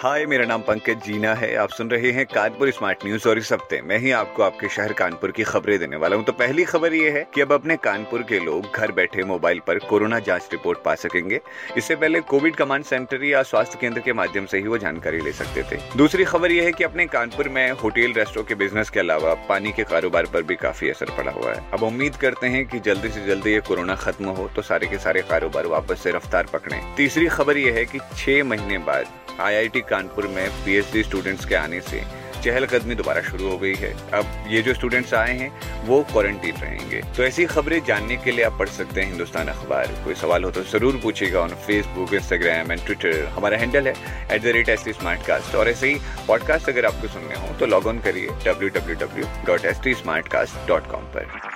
हाय, मेरा नाम पंकज जीना है। आप सुन रहे हैं कानपुर स्मार्ट न्यूज़ और इस हफ़्ते मैं ही आपको आपके शहर कानपुर की खबरें देने वाला हूँ। तो पहली खबर ये है कि अब अपने कानपुर के लोग घर बैठे मोबाइल पर कोरोना जाँच रिपोर्ट पा सकेंगे। इससे पहले कोविड कमांड सेंटर या स्वास्थ्य केंद्र के माध्यम से ही वो जानकारी ले सकते थे। दूसरी खबर ये है की अपने कानपुर में होटल रेस्टों के बिज़नेस के अलावा पानी के कारोबार पर भी काफ़ी असर पड़ा हुआ है। अब उम्मीद करते हैं की जल्दी से जल्दी ये कोरोना खत्म हो तो सारे के सारे कारोबार वापस से रफ्तार पकड़े। तीसरी खबर ये है की छह महीने बाद आईआईटी कानपुर में पीएचडी स्टूडेंट्स के आने से चहलकदमी दोबारा शुरू हो गई है। अब ये जो स्टूडेंट्स आए हैं, वो क्वारंटीन रहेंगे। तो ऐसी खबरें जानने के लिए आप पढ़ सकते हैं हिंदुस्तान अखबार। कोई सवाल हो तो ज़रूर पूछेगा on Facebook Instagram and Twitter हमारा हैंडल है at the rate S T Smartcast और ऐसे ही पॉडकास्ट अगर आपको सुनने हो तो लॉग ऑन करिए W W W dot S T Smartcast dot com पर।